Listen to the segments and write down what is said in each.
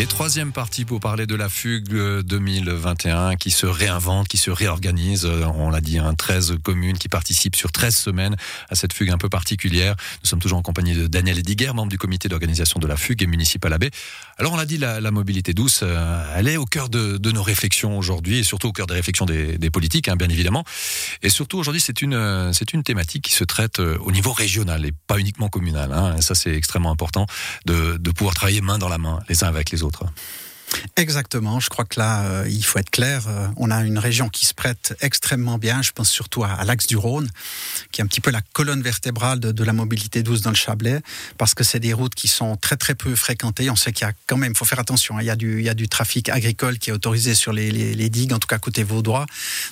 Et troisième partie pour parler de la fugue 2021 qui se réinvente, qui se réorganise. On l'a dit, hein, 13 communes qui participent sur 13 semaines à cette fugue un peu particulière. Nous sommes toujours en compagnie de Daniel Ediger, membre du comité d'organisation de la fugue et municipal AB. Alors on l'a dit, la, mobilité douce, euh, elle est au cœur de, nos réflexions aujourd'hui et surtout au cœur des réflexions des, politiques, hein, bien évidemment. Et surtout aujourd'hui, c'est une, c'est une thématique qui se traite euh, au niveau régional et pas uniquement communal. Hein. Ça, c'est extrêmement important de pouvoir travailler main dans la main, les uns avec les autres autres. Exactement. Je crois que là, euh, il faut être clair. Euh, on a une région qui se prête extrêmement bien. Je pense surtout à, l'axe du Rhône, qui est un petit peu la colonne vertébrale de, la mobilité douce dans le Chablais, parce que c'est des routes qui sont très très peu fréquentées. On sait qu'il y a quand même, il faut faire attention. Hein, il y a du, trafic agricole qui est autorisé sur les, digues, en tout cas côté vaudois.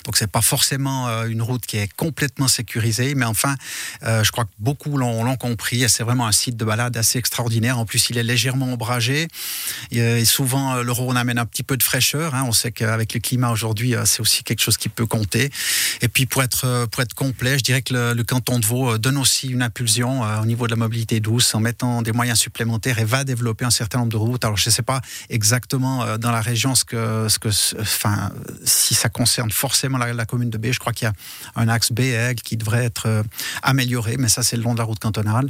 Donc c'est pas forcément euh, une route qui est complètement sécurisée, mais enfin, je crois que beaucoup l'ont compris. C'est vraiment un site de balade assez extraordinaire. En plus, il est légèrement ombragé. Et souvent le Rhône amène un petit peu de fraîcheur. Hein. On sait qu'avec le climat aujourd'hui, euh, c'est aussi quelque chose qui peut compter. Et puis pour être euh, pour être complet, je dirais que le, canton de Vaud euh, donne aussi une impulsion au niveau de la mobilité douce en mettant des moyens supplémentaires et va développer un certain nombre de routes. Alors je ne sais pas exactement dans la région ce que ce que enfin si ça concerne forcément la, la commune de B. Je crois qu'il y a un axe B qui devrait être amélioré, mais ça c'est le long de la route cantonale.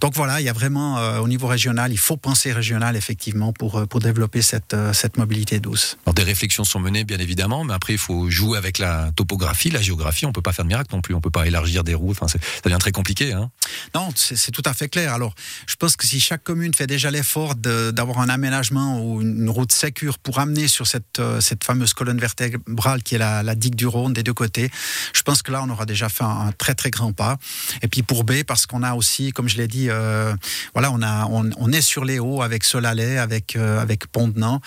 Donc voilà, il y a vraiment au niveau régional, il faut penser régional effectivement pour pour développer cette cette mobilité douce. Alors des réflexions sont menées bien évidemment, mais après il faut jouer avec la topographie, la géographie. On peut pas faire de miracle non plus. On peut pas élargir des routes. Enfin, ça devient très compliqué. Hein non, c'est tout à fait clair. Alors, je pense que si chaque commune fait déjà l'effort d'avoir un aménagement ou une route sécure pour amener sur cette, euh, cette fameuse colonne vertébrale qui est la, la, digue du Rhône des deux côtés, je pense que là on aura déjà fait un, un très très grand pas. Et puis pour B, parce qu'on a aussi, comme je l'ai dit, euh, voilà, on a on, on, est sur les hauts avec Solalais, avec euh, avec Pont de Nant. Euh,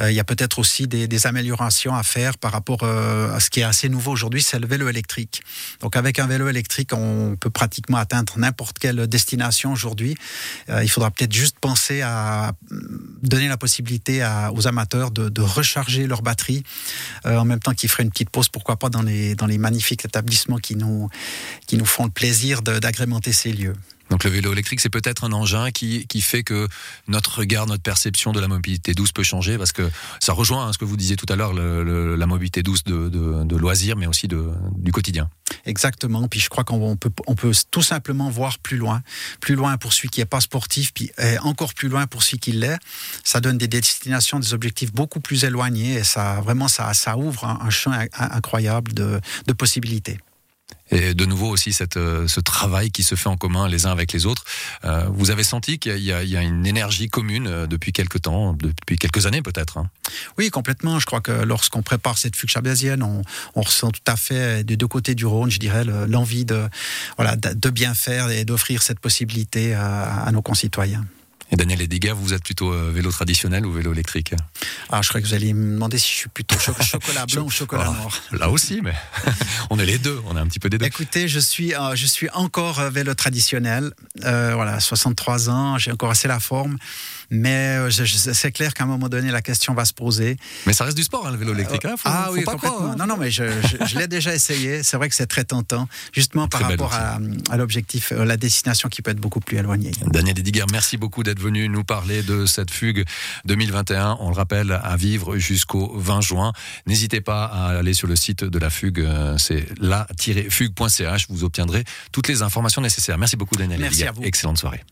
il y a peut-être aussi des, améliorations à faire par rapport euh, à ce qui est assez nouveau aujourd'hui, c'est le vélo électrique. Donc avec un vélo électrique, on peut pratiquement atteindre n'importe quelle destination aujourd'hui. Euh, il faudra peut-être juste penser à donner la possibilité aux amateurs de, recharger leur batterie euh, en même temps qu'ils feraient une petite pause, pourquoi pas dans les, dans les magnifiques établissements qui nous, qui nous font le plaisir d'agrémenter ces lieux. Donc le vélo électrique, c'est peut-être un engin qui, qui fait que notre regard, notre perception de la mobilité douce peut changer, parce que ça rejoint hein, ce que vous disiez tout à l'heure, la mobilité douce de, de, loisirs, mais aussi de, du quotidien. Exactement. Puis je crois qu'on peut, on peut tout simplement voir plus loin, plus loin pour celui qui n'est pas sportif, puis encore plus loin pour celui qui l'est. Ça donne des destinations, des objectifs beaucoup plus éloignés, et ça vraiment ça, ça ouvre un, un champ incroyable de, de possibilités. Et de nouveau aussi cette, euh, ce travail qui se fait en commun les uns avec les autres. Euh, vous avez senti qu'il y, y, a une énergie commune euh, depuis quelques temps, depuis quelques années peut-être hein? Oui, complètement. Je crois que lorsqu'on prépare cette fugue chablaisienne, on, on, ressent tout à fait des deux côtés du Rhône, je dirais, l'envie de, voilà, de bien faire et d'offrir cette possibilité à, à nos concitoyens. Et Daniel Ediger, vous êtes plutôt euh, vélo traditionnel ou vélo électrique? Ah, je crois que vous allez me demander si je suis plutôt cho chocolat blanc ou chocolat ah, noir. Là aussi, mais on est les deux, on a un petit peu des deux. Écoutez, je suis, euh, je suis encore vélo traditionnel. Euh, voilà, 63 ans, j'ai encore assez la forme. Mais euh, c'est clair qu'à un moment donné, la question va se poser. Mais ça reste du sport, hein, le vélo électrique. Hein, faut, ah faut oui, pas croire, hein. Non, non, mais je, je, je l'ai déjà essayé. C'est vrai que c'est très tentant, justement par rapport à, à l'objectif, euh, la destination qui peut être beaucoup plus éloignée. Daniel Ediger, merci beaucoup d'être venu nous parler de cette fugue 2021. On le rappelle, à vivre jusqu'au 20 juin. N'hésitez pas à aller sur le site de la fugue. Euh, c'est la-fugue.ch. Vous obtiendrez toutes les informations nécessaires. Merci beaucoup, Daniel merci Ediger. À vous. Excellente soirée.